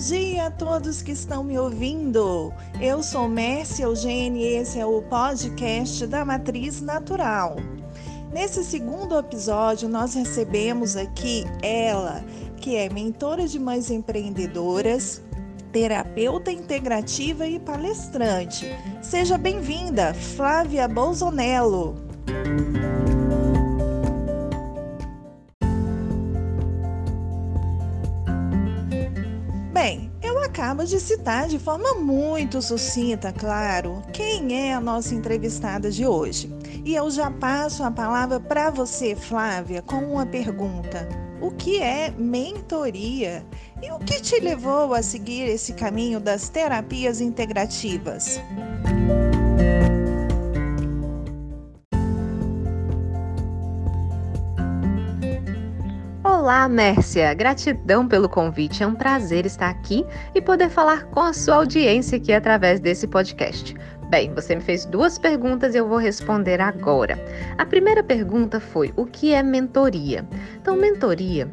dia a todos que estão me ouvindo. Eu sou Mércia Eugênia e esse é o podcast da Matriz Natural. Nesse segundo episódio, nós recebemos aqui ela, que é mentora de mães empreendedoras, terapeuta integrativa e palestrante. Seja bem-vinda, Flávia Bolsonello. Acabo de citar de forma muito sucinta, claro, quem é a nossa entrevistada de hoje. E eu já passo a palavra para você, Flávia, com uma pergunta: O que é mentoria? E o que te levou a seguir esse caminho das terapias integrativas? Olá, Mércia! Gratidão pelo convite. É um prazer estar aqui e poder falar com a sua audiência aqui através desse podcast. Bem, você me fez duas perguntas e eu vou responder agora. A primeira pergunta foi: o que é mentoria? Então, mentoria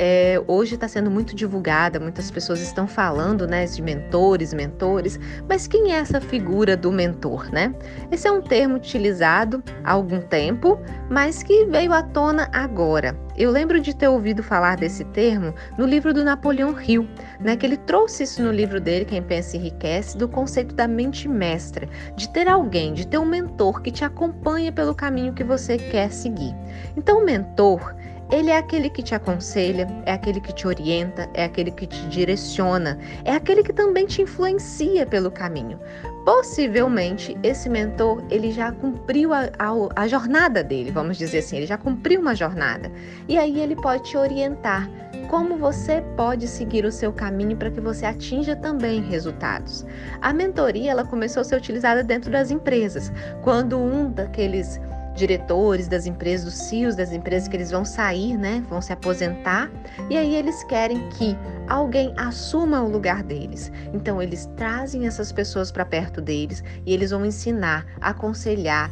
é, hoje está sendo muito divulgada, muitas pessoas estão falando né, de mentores, mentores, mas quem é essa figura do mentor? Né? Esse é um termo utilizado há algum tempo, mas que veio à tona agora. Eu lembro de ter ouvido falar desse termo no livro do Napoleão Hill, né, que ele trouxe isso no livro dele, Quem Pensa Enriquece, do conceito da mente mestra, de ter alguém, de ter um mentor que te acompanha pelo caminho que você quer seguir. Então, o mentor, ele é aquele que te aconselha, é aquele que te orienta, é aquele que te direciona, é aquele que também te influencia pelo caminho. Possivelmente, esse mentor ele já cumpriu a, a, a jornada dele, vamos dizer assim, ele já cumpriu uma jornada. E aí ele pode te orientar como você pode seguir o seu caminho para que você atinja também resultados. A mentoria ela começou a ser utilizada dentro das empresas, quando um daqueles diretores das empresas, dos CEOs das empresas que eles vão sair, né? Vão se aposentar e aí eles querem que alguém assuma o lugar deles. Então eles trazem essas pessoas para perto deles e eles vão ensinar, aconselhar,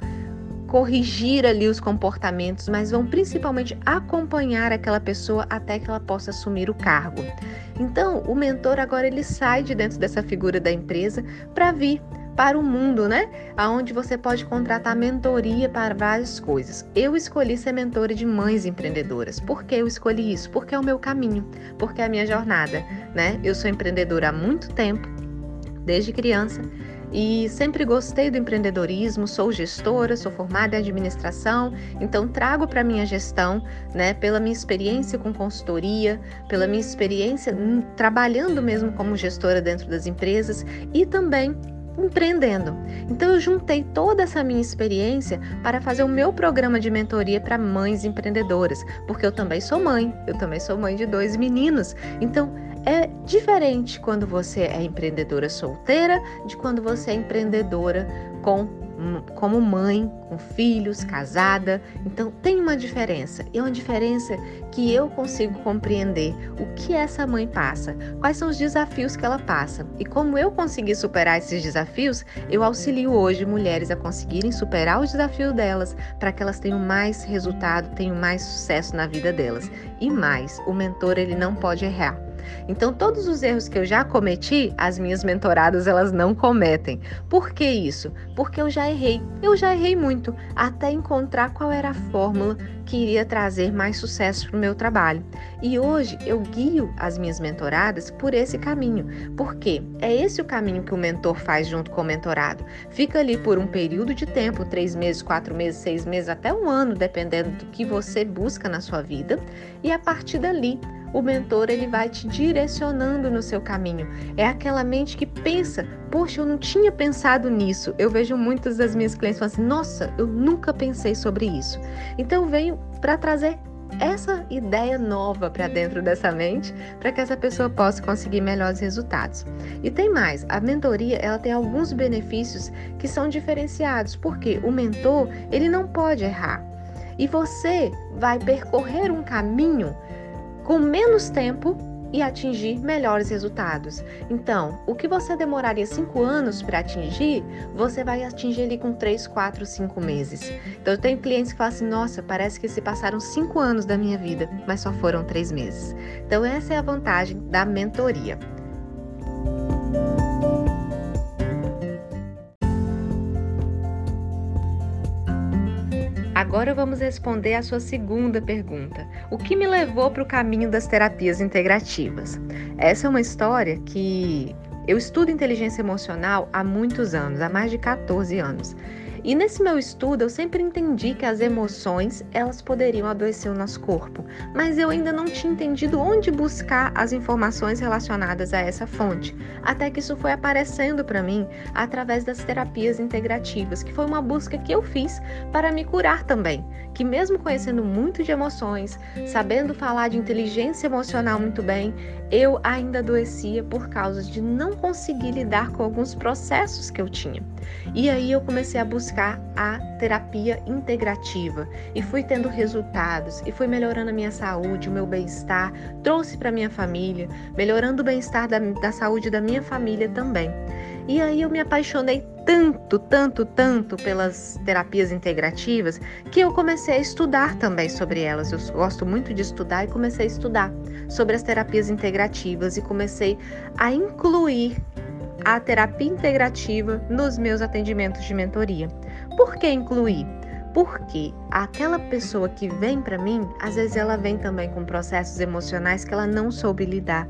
corrigir ali os comportamentos, mas vão principalmente acompanhar aquela pessoa até que ela possa assumir o cargo. Então, o mentor agora ele sai de dentro dessa figura da empresa para vir para o mundo, né? Aonde você pode contratar mentoria para várias coisas. Eu escolhi ser mentora de mães empreendedoras. Por que eu escolhi isso? Porque é o meu caminho, porque é a minha jornada, né? Eu sou empreendedora há muito tempo, desde criança, e sempre gostei do empreendedorismo, sou gestora, sou formada em administração, então trago para minha gestão, né, pela minha experiência com consultoria, pela minha experiência hum, trabalhando mesmo como gestora dentro das empresas e também empreendendo. Então eu juntei toda essa minha experiência para fazer o meu programa de mentoria para mães empreendedoras, porque eu também sou mãe, eu também sou mãe de dois meninos. Então é diferente quando você é empreendedora solteira de quando você é empreendedora com como mãe, com filhos, casada. Então tem uma diferença. E é uma diferença que eu consigo compreender o que essa mãe passa, quais são os desafios que ela passa. E como eu consegui superar esses desafios, eu auxilio hoje mulheres a conseguirem superar os desafios delas para que elas tenham mais resultado, tenham mais sucesso na vida delas. E mais, o mentor ele não pode errar. Então, todos os erros que eu já cometi, as minhas mentoradas elas não cometem. Por que isso? Porque eu já errei. Eu já errei muito até encontrar qual era a fórmula que iria trazer mais sucesso para o meu trabalho. E hoje eu guio as minhas mentoradas por esse caminho, porque é esse o caminho que o mentor faz junto com o mentorado. Fica ali por um período de tempo, três meses, quatro meses, seis meses, até um ano, dependendo do que você busca na sua vida, e a partir dali o mentor ele vai te direcionando no seu caminho. É aquela mente que pensa, poxa, eu não tinha pensado nisso. Eu vejo muitas das minhas clientes falando assim, nossa, eu nunca pensei sobre isso. Então venho para trazer essa ideia nova para dentro dessa mente, para que essa pessoa possa conseguir melhores resultados. E tem mais, a mentoria ela tem alguns benefícios que são diferenciados, porque o mentor ele não pode errar. E você vai percorrer um caminho com menos tempo e atingir melhores resultados. Então, o que você demoraria cinco anos para atingir, você vai atingir ali com três, quatro, cinco meses. Então, eu tenho clientes que falam assim: nossa, parece que se passaram cinco anos da minha vida, mas só foram três meses. Então, essa é a vantagem da mentoria. Agora vamos responder a sua segunda pergunta. O que me levou para o caminho das terapias integrativas? Essa é uma história que eu estudo inteligência emocional há muitos anos, há mais de 14 anos. E nesse meu estudo eu sempre entendi que as emoções, elas poderiam adoecer o nosso corpo, mas eu ainda não tinha entendido onde buscar as informações relacionadas a essa fonte, até que isso foi aparecendo para mim através das terapias integrativas, que foi uma busca que eu fiz para me curar também, que mesmo conhecendo muito de emoções, sabendo falar de inteligência emocional muito bem, eu ainda adoecia por causa de não conseguir lidar com alguns processos que eu tinha. E aí eu comecei a buscar a terapia integrativa e fui tendo resultados e fui melhorando a minha saúde, o meu bem-estar, trouxe para minha família, melhorando o bem-estar da, da saúde da minha família também. E aí eu me apaixonei tanto, tanto, tanto pelas terapias integrativas que eu comecei a estudar também sobre elas. Eu gosto muito de estudar e comecei a estudar sobre as terapias integrativas e comecei a incluir a terapia integrativa nos meus atendimentos de mentoria. Por que incluir? Porque aquela pessoa que vem para mim, às vezes ela vem também com processos emocionais que ela não soube lidar.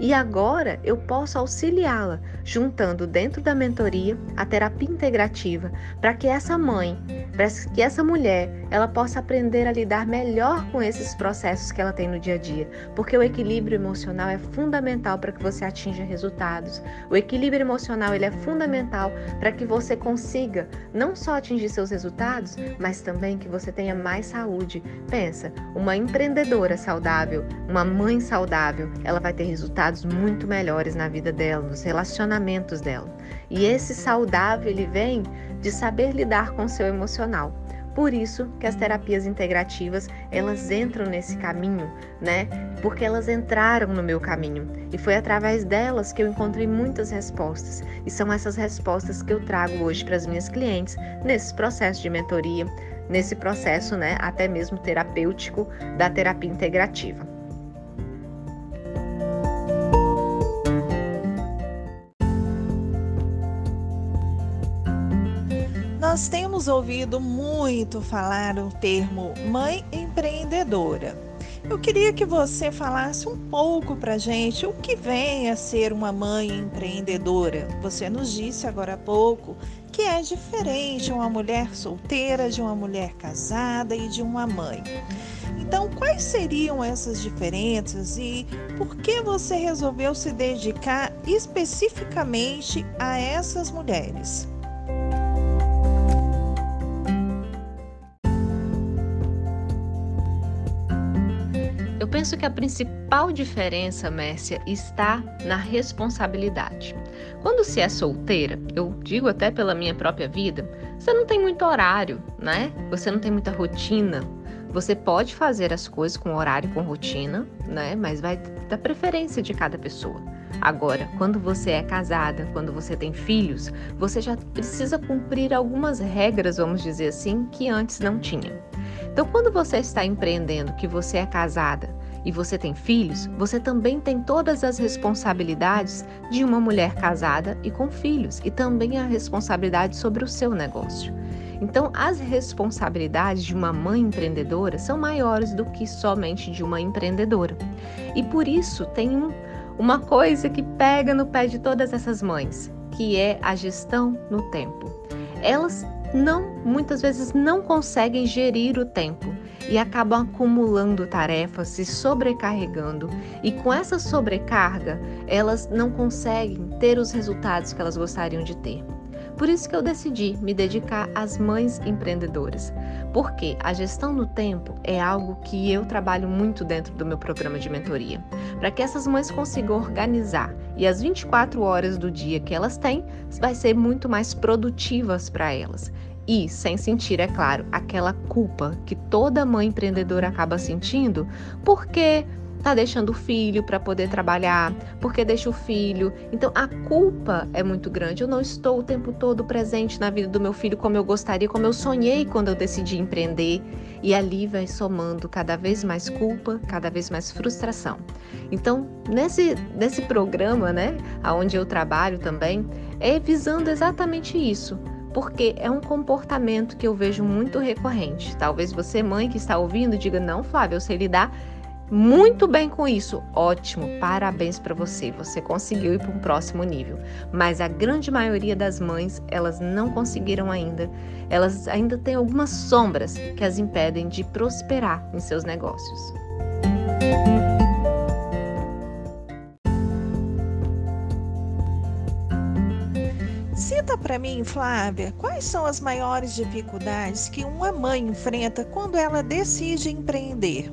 E agora eu posso auxiliá-la, juntando dentro da mentoria a terapia integrativa, para que essa mãe, para que essa mulher, ela possa aprender a lidar melhor com esses processos que ela tem no dia a dia. Porque o equilíbrio emocional é fundamental para que você atinja resultados. O equilíbrio emocional ele é fundamental para que você consiga não só atingir seus resultados, mas também que você tenha mais saúde. Pensa, uma empreendedora saudável, uma mãe saudável, ela vai ter resultados muito melhores na vida dela, nos relacionamentos dela. E esse saudável ele vem de saber lidar com o seu emocional. Por isso que as terapias integrativas, elas entram nesse caminho, né? Porque elas entraram no meu caminho e foi através delas que eu encontrei muitas respostas. E são essas respostas que eu trago hoje para as minhas clientes nesse processo de mentoria, nesse processo, né, até mesmo terapêutico da terapia integrativa. Nós temos ouvido muito falar o termo mãe empreendedora. Eu queria que você falasse um pouco para gente o que vem a ser uma mãe empreendedora. Você nos disse agora há pouco que é diferente uma mulher solteira de uma mulher casada e de uma mãe. Então, quais seriam essas diferenças e por que você resolveu se dedicar especificamente a essas mulheres? Penso que a principal diferença, Mércia, está na responsabilidade. Quando se é solteira, eu digo até pela minha própria vida, você não tem muito horário, né? Você não tem muita rotina. Você pode fazer as coisas com horário, com rotina, né? Mas vai da preferência de cada pessoa. Agora, quando você é casada, quando você tem filhos, você já precisa cumprir algumas regras, vamos dizer assim, que antes não tinha. Então, quando você está empreendendo, que você é casada, e você tem filhos, você também tem todas as responsabilidades de uma mulher casada e com filhos, e também a responsabilidade sobre o seu negócio. Então, as responsabilidades de uma mãe empreendedora são maiores do que somente de uma empreendedora. E por isso tem um, uma coisa que pega no pé de todas essas mães, que é a gestão no tempo. Elas não, muitas vezes não conseguem gerir o tempo e acabam acumulando tarefas, se sobrecarregando, e com essa sobrecarga, elas não conseguem ter os resultados que elas gostariam de ter. Por isso que eu decidi me dedicar às mães empreendedoras, porque a gestão do tempo é algo que eu trabalho muito dentro do meu programa de mentoria, para que essas mães consigam organizar e as 24 horas do dia que elas têm vai ser muito mais produtivas para elas e sem sentir, é claro, aquela culpa que toda mãe empreendedora acaba sentindo, porque tá deixando o filho para poder trabalhar, porque deixa o filho. Então a culpa é muito grande. Eu não estou o tempo todo presente na vida do meu filho como eu gostaria, como eu sonhei quando eu decidi empreender. E ali vai somando cada vez mais culpa, cada vez mais frustração. Então, nesse, nesse programa, né, onde eu trabalho também, é visando exatamente isso porque é um comportamento que eu vejo muito recorrente. Talvez você, mãe que está ouvindo, diga: Não, Flávia, eu sei lidar muito bem com isso. Ótimo, parabéns para você. Você conseguiu ir para um próximo nível. Mas a grande maioria das mães, elas não conseguiram ainda. Elas ainda têm algumas sombras que as impedem de prosperar em seus negócios. Cita para mim, Flávia, quais são as maiores dificuldades que uma mãe enfrenta quando ela decide empreender?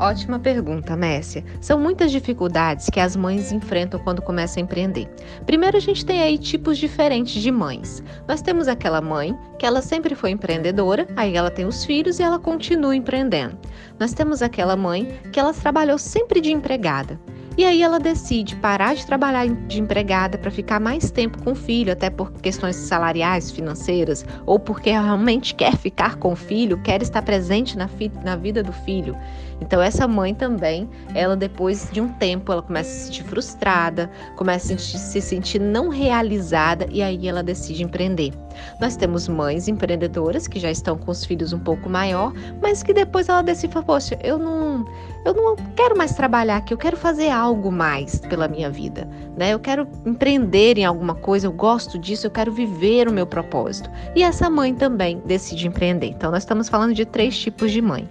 Ótima pergunta, Messia. São muitas dificuldades que as mães enfrentam quando começam a empreender. Primeiro, a gente tem aí tipos diferentes de mães. Nós temos aquela mãe que ela sempre foi empreendedora, aí ela tem os filhos e ela continua empreendendo. Nós temos aquela mãe que ela trabalhou sempre de empregada. E aí ela decide parar de trabalhar de empregada para ficar mais tempo com o filho, até por questões salariais, financeiras, ou porque realmente quer ficar com o filho, quer estar presente na, na vida do filho. Então essa mãe também, ela depois de um tempo, ela começa a se sentir frustrada, começa a se sentir não realizada e aí ela decide empreender. Nós temos mães empreendedoras que já estão com os filhos um pouco maior, mas que depois ela decide, poxa, eu não, eu não quero mais trabalhar aqui, eu quero fazer algo mais pela minha vida, né? Eu quero empreender em alguma coisa, eu gosto disso, eu quero viver o meu propósito. E essa mãe também decide empreender. Então nós estamos falando de três tipos de mãe.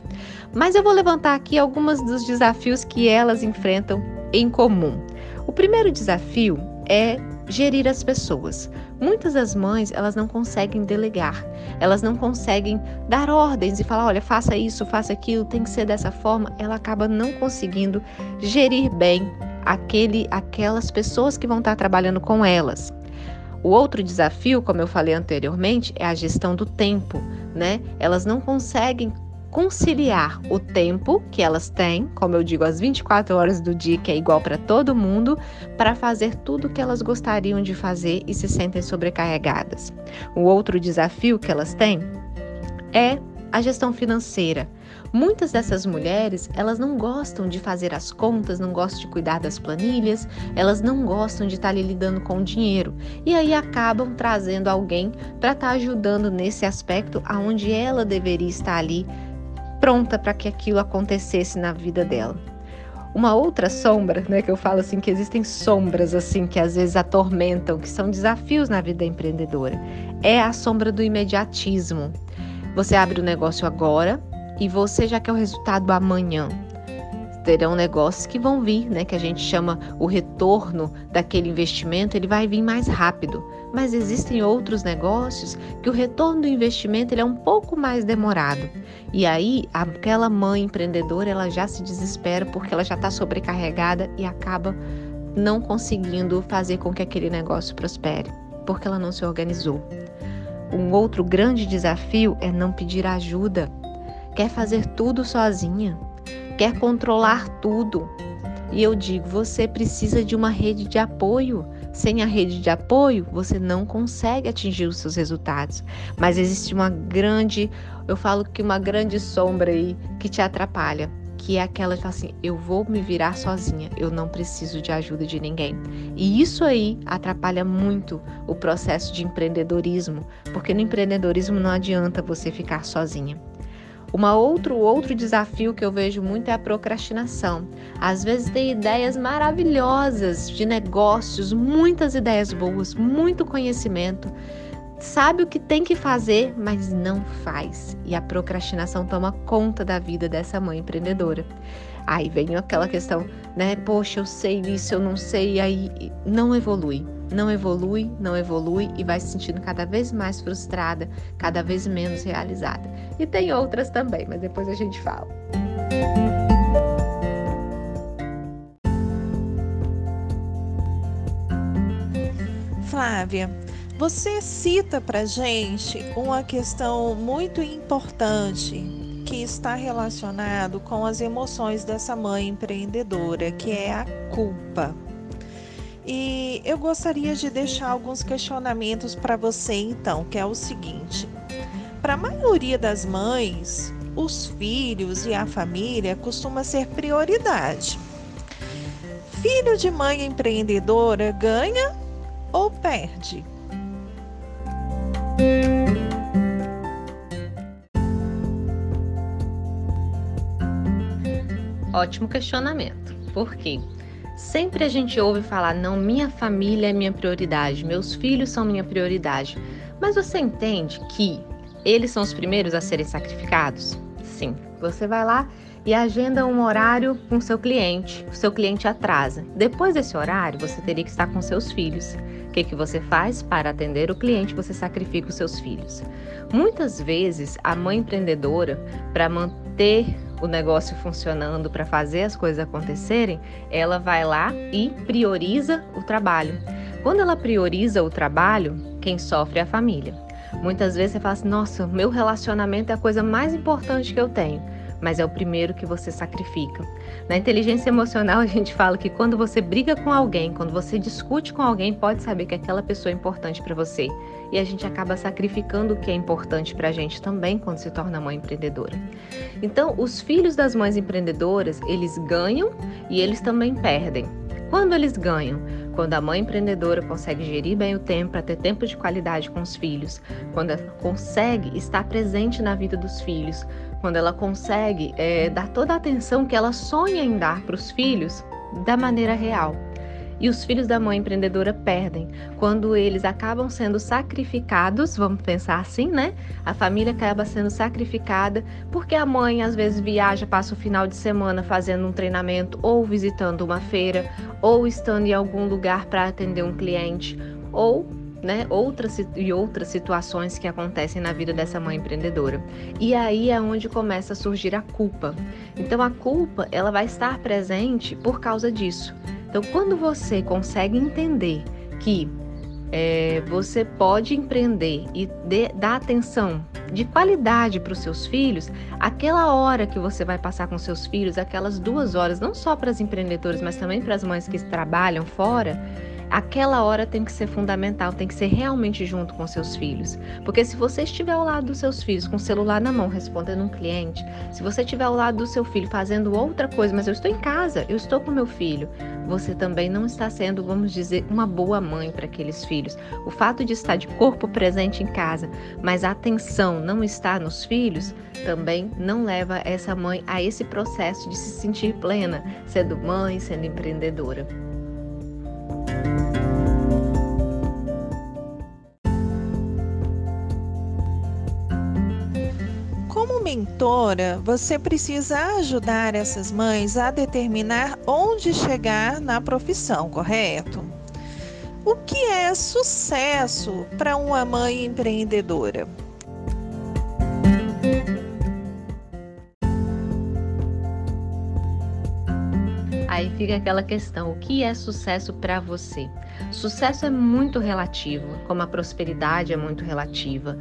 Mas eu vou levantar aqui alguns dos desafios que elas enfrentam em comum. O primeiro desafio é gerir as pessoas. Muitas das mães, elas não conseguem delegar, elas não conseguem dar ordens e falar, olha, faça isso, faça aquilo, tem que ser dessa forma. Ela acaba não conseguindo gerir bem aquele, aquelas pessoas que vão estar trabalhando com elas. O outro desafio, como eu falei anteriormente, é a gestão do tempo, né? Elas não conseguem conciliar o tempo que elas têm, como eu digo, as 24 horas do dia, que é igual para todo mundo, para fazer tudo o que elas gostariam de fazer e se sentem sobrecarregadas. O outro desafio que elas têm é a gestão financeira. Muitas dessas mulheres, elas não gostam de fazer as contas, não gostam de cuidar das planilhas, elas não gostam de estar ali lidando com o dinheiro. E aí acabam trazendo alguém para estar tá ajudando nesse aspecto aonde ela deveria estar ali pronta para que aquilo acontecesse na vida dela. Uma outra sombra, né, que eu falo assim que existem sombras assim que às vezes atormentam, que são desafios na vida empreendedora, é a sombra do imediatismo. Você abre o negócio agora e você já quer o resultado amanhã terão negócios que vão vir, né, que a gente chama o retorno daquele investimento, ele vai vir mais rápido. Mas existem outros negócios que o retorno do investimento ele é um pouco mais demorado. E aí, aquela mãe empreendedora, ela já se desespera porque ela já está sobrecarregada e acaba não conseguindo fazer com que aquele negócio prospere, porque ela não se organizou. Um outro grande desafio é não pedir ajuda. Quer fazer tudo sozinha, quer controlar tudo. E eu digo, você precisa de uma rede de apoio. Sem a rede de apoio, você não consegue atingir os seus resultados. Mas existe uma grande, eu falo que uma grande sombra aí que te atrapalha, que é aquela que fala assim: eu vou me virar sozinha, eu não preciso de ajuda de ninguém. E isso aí atrapalha muito o processo de empreendedorismo, porque no empreendedorismo não adianta você ficar sozinha. Uma outro outro desafio que eu vejo muito é a procrastinação. Às vezes tem ideias maravilhosas de negócios, muitas ideias boas, muito conhecimento, sabe o que tem que fazer, mas não faz. E a procrastinação toma conta da vida dessa mãe empreendedora. Aí vem aquela questão, né? Poxa, eu sei isso, eu não sei, aí não evolui não evolui, não evolui e vai se sentindo cada vez mais frustrada, cada vez menos realizada. E tem outras também, mas depois a gente fala. Flávia, você cita para gente uma questão muito importante que está relacionado com as emoções dessa mãe empreendedora, que é a culpa. E eu gostaria de deixar alguns questionamentos para você então, que é o seguinte: para a maioria das mães, os filhos e a família costuma ser prioridade. Filho de mãe empreendedora ganha ou perde? Ótimo questionamento. Por quê? Sempre a gente ouve falar: não, minha família é minha prioridade, meus filhos são minha prioridade. Mas você entende que eles são os primeiros a serem sacrificados? Sim. Você vai lá e agenda um horário com seu cliente. O seu cliente atrasa. Depois desse horário, você teria que estar com seus filhos. O que, que você faz? Para atender o cliente, você sacrifica os seus filhos. Muitas vezes, a mãe empreendedora, para manter o negócio funcionando, para fazer as coisas acontecerem, ela vai lá e prioriza o trabalho. Quando ela prioriza o trabalho, quem sofre é a família. Muitas vezes você fala assim: nossa, meu relacionamento é a coisa mais importante que eu tenho mas é o primeiro que você sacrifica. Na inteligência emocional, a gente fala que quando você briga com alguém, quando você discute com alguém, pode saber que aquela pessoa é importante para você. E a gente acaba sacrificando o que é importante para a gente também quando se torna mãe empreendedora. Então, os filhos das mães empreendedoras, eles ganham e eles também perdem. Quando eles ganham? Quando a mãe empreendedora consegue gerir bem o tempo para ter tempo de qualidade com os filhos, quando ela consegue estar presente na vida dos filhos, quando ela consegue é, dar toda a atenção que ela sonha em dar para os filhos da maneira real. E os filhos da mãe empreendedora perdem quando eles acabam sendo sacrificados, vamos pensar assim, né? A família acaba sendo sacrificada porque a mãe às vezes viaja, passa o final de semana fazendo um treinamento ou visitando uma feira ou estando em algum lugar para atender um cliente ou né, outras e outras situações que acontecem na vida dessa mãe empreendedora. E aí é onde começa a surgir a culpa. Então a culpa, ela vai estar presente por causa disso. Então quando você consegue entender que é, você pode empreender e dar atenção de qualidade para os seus filhos, aquela hora que você vai passar com seus filhos, aquelas duas horas, não só para as empreendedoras, mas também para as mães que trabalham fora, aquela hora tem que ser fundamental, tem que ser realmente junto com seus filhos. Porque se você estiver ao lado dos seus filhos com o celular na mão respondendo um cliente, se você estiver ao lado do seu filho fazendo outra coisa, mas eu estou em casa, eu estou com meu filho, você também não está sendo, vamos dizer, uma boa mãe para aqueles filhos. O fato de estar de corpo presente em casa, mas a atenção não está nos filhos, também não leva essa mãe a esse processo de se sentir plena, sendo mãe, sendo empreendedora. Mentora, você precisa ajudar essas mães a determinar onde chegar na profissão, correto? O que é sucesso para uma mãe empreendedora? Aí fica aquela questão: o que é sucesso para você? Sucesso é muito relativo, como a prosperidade é muito relativa,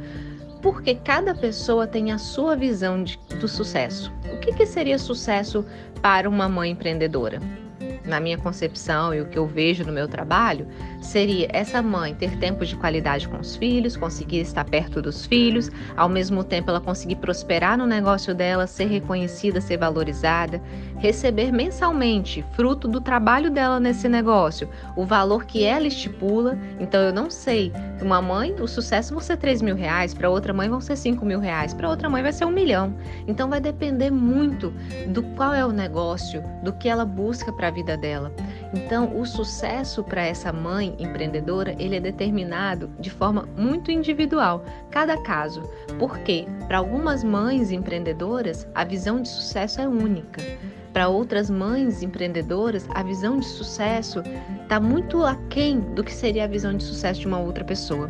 porque cada pessoa tem a sua visão de, do sucesso. O que, que seria sucesso para uma mãe empreendedora? na minha concepção e o que eu vejo no meu trabalho, seria essa mãe ter tempo de qualidade com os filhos, conseguir estar perto dos filhos, ao mesmo tempo ela conseguir prosperar no negócio dela, ser reconhecida, ser valorizada, receber mensalmente, fruto do trabalho dela nesse negócio, o valor que ela estipula. Então eu não sei, uma mãe, o sucesso vão ser 3 mil reais, para outra mãe vão ser 5 mil reais, para outra mãe vai ser um milhão. Então vai depender muito do qual é o negócio, do que ela busca para a vida dela. Então, o sucesso para essa mãe empreendedora, ele é determinado de forma muito individual, cada caso. Porque para algumas mães empreendedoras, a visão de sucesso é única. Para outras mães empreendedoras, a visão de sucesso está muito aquém do que seria a visão de sucesso de uma outra pessoa.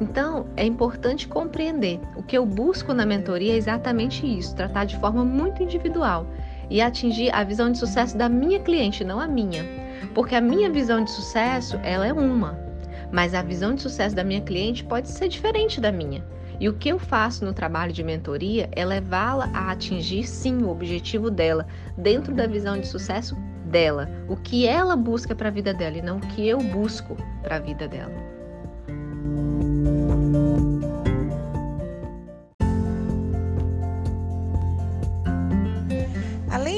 Então, é importante compreender. O que eu busco na mentoria é exatamente isso: tratar de forma muito individual e atingir a visão de sucesso da minha cliente, não a minha. Porque a minha visão de sucesso, ela é uma, mas a visão de sucesso da minha cliente pode ser diferente da minha. E o que eu faço no trabalho de mentoria é levá-la a atingir sim o objetivo dela, dentro da visão de sucesso dela, o que ela busca para a vida dela e não o que eu busco para a vida dela.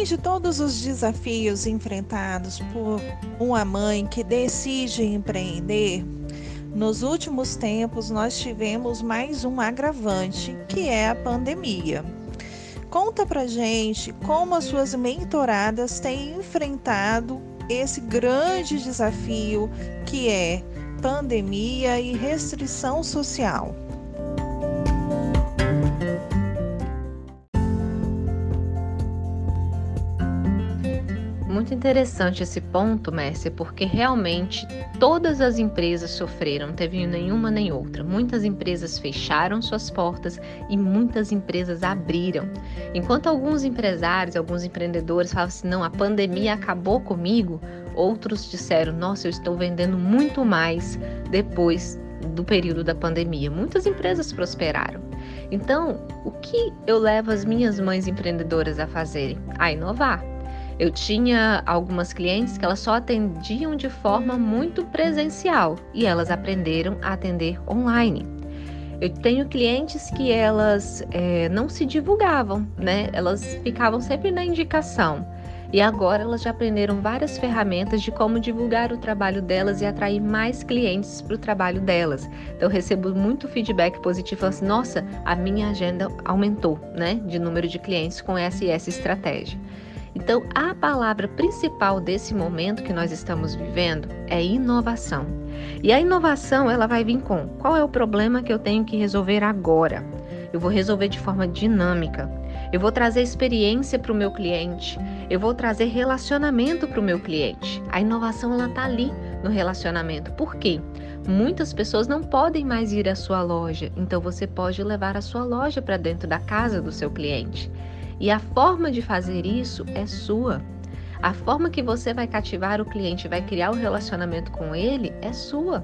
Além de todos os desafios enfrentados por uma mãe que decide empreender, nos últimos tempos nós tivemos mais um agravante, que é a pandemia. Conta pra gente como as suas mentoradas têm enfrentado esse grande desafio que é pandemia e restrição social. Interessante esse ponto, Mércia, porque realmente todas as empresas sofreram, teve nenhuma nem outra. Muitas empresas fecharam suas portas e muitas empresas abriram. Enquanto alguns empresários, alguns empreendedores falavam assim: não, a pandemia acabou comigo, outros disseram: nossa, eu estou vendendo muito mais depois do período da pandemia. Muitas empresas prosperaram. Então, o que eu levo as minhas mães empreendedoras a fazerem? A inovar eu tinha algumas clientes que elas só atendiam de forma muito presencial e elas aprenderam a atender online. Eu tenho clientes que elas é, não se divulgavam, né? Elas ficavam sempre na indicação. E agora elas já aprenderam várias ferramentas de como divulgar o trabalho delas e atrair mais clientes para o trabalho delas. Então recebo muito feedback positivo, assim, nossa, a minha agenda aumentou, né, de número de clientes com essa e essa estratégia. Então, a palavra principal desse momento que nós estamos vivendo é inovação. E a inovação, ela vai vir com qual é o problema que eu tenho que resolver agora? Eu vou resolver de forma dinâmica. Eu vou trazer experiência para o meu cliente. Eu vou trazer relacionamento para o meu cliente. A inovação ela está ali no relacionamento. Por quê? Muitas pessoas não podem mais ir à sua loja, então você pode levar a sua loja para dentro da casa do seu cliente. E a forma de fazer isso é sua. A forma que você vai cativar o cliente, vai criar o um relacionamento com ele, é sua.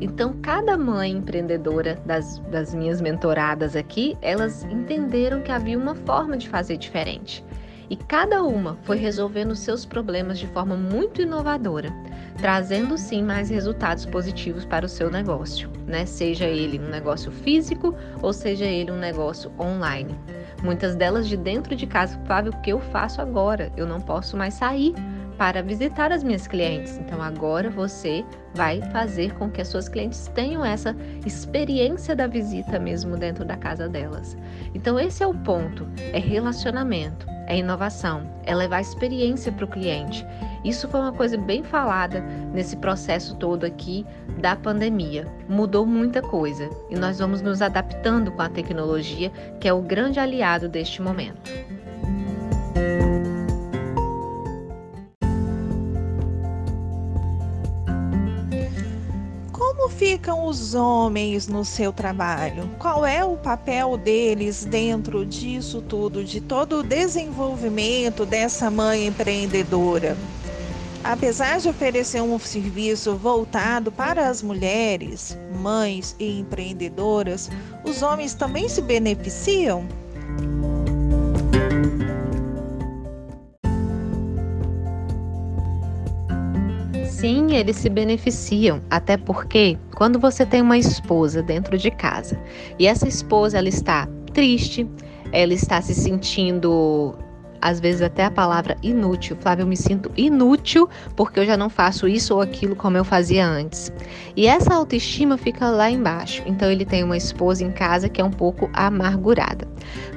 Então, cada mãe empreendedora das, das minhas mentoradas aqui, elas entenderam que havia uma forma de fazer diferente. E cada uma foi resolvendo seus problemas de forma muito inovadora, trazendo sim mais resultados positivos para o seu negócio, né? Seja ele um negócio físico ou seja ele um negócio online. Muitas delas de dentro de casa, Flávio, o que eu faço agora? Eu não posso mais sair para visitar as minhas clientes. Então agora você vai fazer com que as suas clientes tenham essa experiência da visita mesmo dentro da casa delas. Então esse é o ponto, é relacionamento, é inovação, é levar experiência para o cliente. Isso foi uma coisa bem falada nesse processo todo aqui da pandemia. Mudou muita coisa e nós vamos nos adaptando com a tecnologia, que é o grande aliado deste momento. Ficam os homens no seu trabalho? Qual é o papel deles dentro disso tudo, de todo o desenvolvimento dessa mãe empreendedora? Apesar de oferecer um serviço voltado para as mulheres, mães e empreendedoras, os homens também se beneficiam? Sim, eles se beneficiam, até porque quando você tem uma esposa dentro de casa e essa esposa ela está triste, ela está se sentindo às vezes até a palavra inútil. Flávia, eu me sinto inútil porque eu já não faço isso ou aquilo como eu fazia antes. E essa autoestima fica lá embaixo. Então ele tem uma esposa em casa que é um pouco amargurada.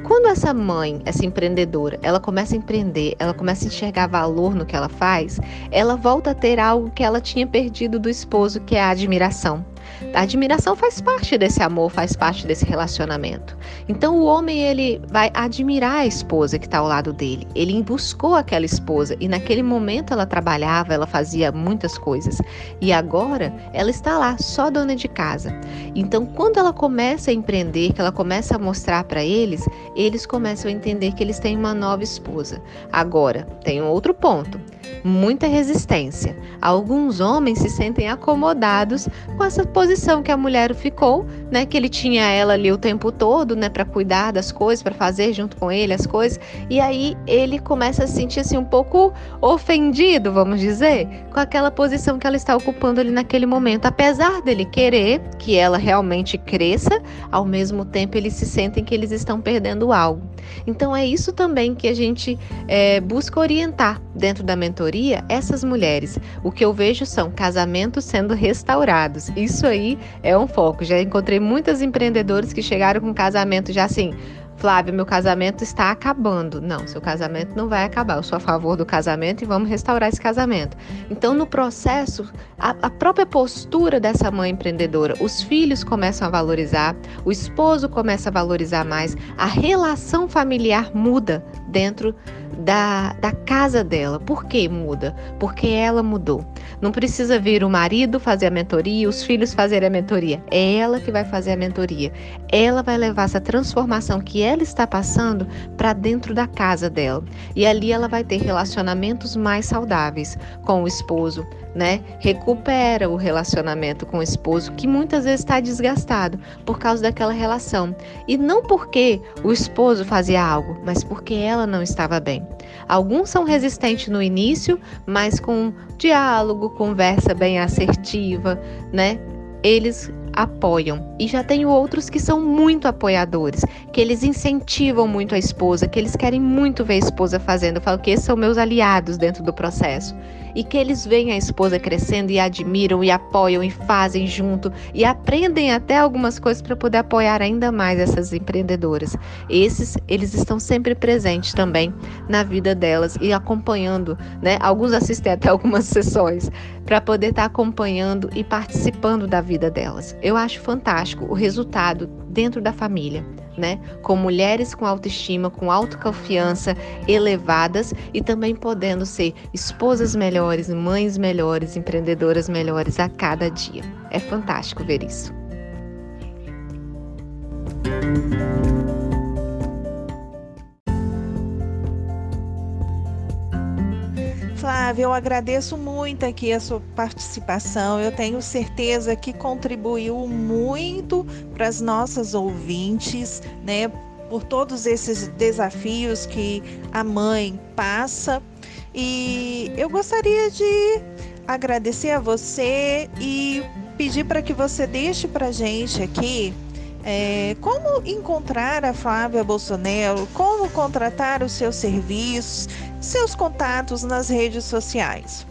Quando essa mãe, essa empreendedora, ela começa a empreender, ela começa a enxergar valor no que ela faz, ela volta a ter algo que ela tinha perdido do esposo, que é a admiração. A admiração faz parte desse amor, faz parte desse relacionamento. Então o homem ele vai admirar a esposa que está ao lado dele. Ele buscou aquela esposa e naquele momento ela trabalhava, ela fazia muitas coisas e agora ela está lá só dona de casa. Então quando ela começa a empreender, que ela começa a mostrar para eles, eles começam a entender que eles têm uma nova esposa. Agora tem um outro ponto muita resistência. Alguns homens se sentem acomodados com essa posição que a mulher ficou, né? Que ele tinha ela ali o tempo todo, né? Para cuidar das coisas, para fazer junto com ele as coisas. E aí ele começa a se sentir assim um pouco ofendido, vamos dizer, com aquela posição que ela está ocupando ali naquele momento. Apesar dele querer que ela realmente cresça, ao mesmo tempo eles se sentem que eles estão perdendo algo. Então é isso também que a gente é, busca orientar dentro da mentoria essas mulheres. O que eu vejo são casamentos sendo restaurados. Isso aí é um foco. Já encontrei muitas empreendedoras que chegaram com casamento já assim Flávia, meu casamento está acabando. Não, seu casamento não vai acabar. Eu sou a favor do casamento e vamos restaurar esse casamento. Então, no processo, a, a própria postura dessa mãe empreendedora, os filhos começam a valorizar, o esposo começa a valorizar mais, a relação familiar muda dentro da, da casa dela. Por que muda? Porque ela mudou. Não precisa vir o marido fazer a mentoria, os filhos fazerem a mentoria. É ela que vai fazer a mentoria. Ela vai levar essa transformação que ela está passando para dentro da casa dela. E ali ela vai ter relacionamentos mais saudáveis com o esposo, né? Recupera o relacionamento com o esposo que muitas vezes está desgastado por causa daquela relação. E não porque o esposo fazia algo, mas porque ela não estava bem. Alguns são resistentes no início, mas com diálogo, conversa bem assertiva, né? Eles apoiam. E já tenho outros que são muito apoiadores, que eles incentivam muito a esposa, que eles querem muito ver a esposa fazendo. Eu falo que esses são meus aliados dentro do processo e que eles veem a esposa crescendo e admiram e apoiam e fazem junto e aprendem até algumas coisas para poder apoiar ainda mais essas empreendedoras. Esses, eles estão sempre presentes também na vida delas e acompanhando, né? Alguns assistem até algumas sessões para poder estar tá acompanhando e participando da vida delas. Eu acho fantástico o resultado dentro da família né? Com mulheres com autoestima, com autoconfiança elevadas e também podendo ser esposas melhores, mães melhores, empreendedoras melhores a cada dia. É fantástico ver isso. Flávia, eu agradeço muito aqui a sua participação. Eu tenho certeza que contribuiu muito para as nossas ouvintes, né? Por todos esses desafios que a mãe passa. E eu gostaria de agradecer a você e pedir para que você deixe para gente aqui é, como encontrar a Flávia Bolsonaro, como contratar os seus serviços, seus contatos nas redes sociais.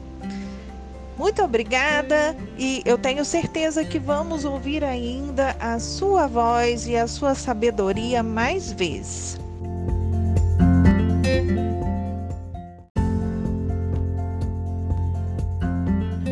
Muito obrigada e eu tenho certeza que vamos ouvir ainda a sua voz e a sua sabedoria mais vezes.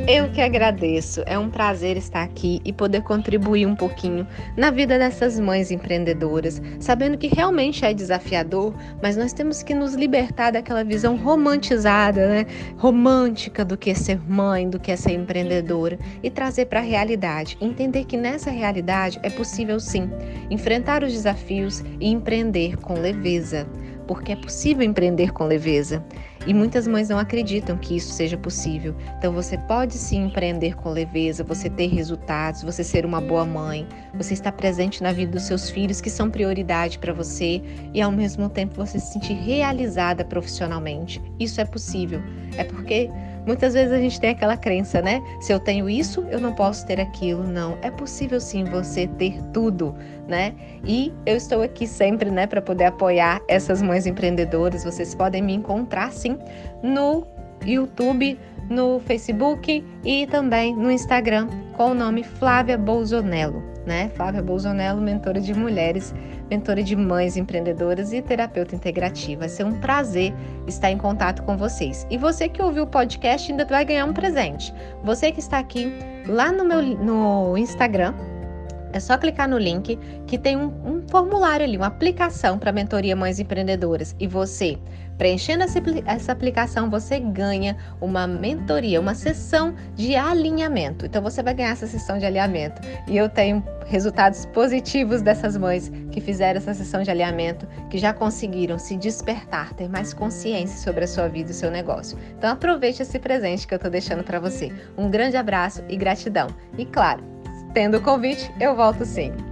Eu que agradeço. É um prazer estar aqui e poder contribuir um pouquinho na vida dessas mães empreendedoras, sabendo que realmente é desafiador, mas nós temos que nos libertar daquela visão romantizada, né? Romântica do que é ser mãe, do que é ser empreendedora e trazer para a realidade. Entender que nessa realidade é possível sim enfrentar os desafios e empreender com leveza, porque é possível empreender com leveza. E muitas mães não acreditam que isso seja possível. Então você pode sim empreender com leveza, você ter resultados, você ser uma boa mãe, você estar presente na vida dos seus filhos que são prioridade para você e ao mesmo tempo você se sentir realizada profissionalmente. Isso é possível. É porque Muitas vezes a gente tem aquela crença, né? Se eu tenho isso, eu não posso ter aquilo. Não, é possível sim você ter tudo, né? E eu estou aqui sempre, né, para poder apoiar essas mães empreendedoras. Vocês podem me encontrar sim no YouTube, no Facebook e também no Instagram com o nome Flávia Bolsonello, né? Flávia Bolsonello, mentora de mulheres, mentora de mães empreendedoras e terapeuta integrativa. Vai ser um prazer estar em contato com vocês. E você que ouviu o podcast ainda vai ganhar um presente. Você que está aqui lá no meu no Instagram, é só clicar no link que tem um, um formulário ali, uma aplicação para mentoria Mães Empreendedoras. E você, preenchendo essa, essa aplicação, você ganha uma mentoria, uma sessão de alinhamento. Então você vai ganhar essa sessão de alinhamento. E eu tenho resultados positivos dessas mães que fizeram essa sessão de alinhamento, que já conseguiram se despertar, ter mais consciência sobre a sua vida e o seu negócio. Então aproveite esse presente que eu estou deixando para você. Um grande abraço e gratidão. E claro, tendo o convite, eu volto sim.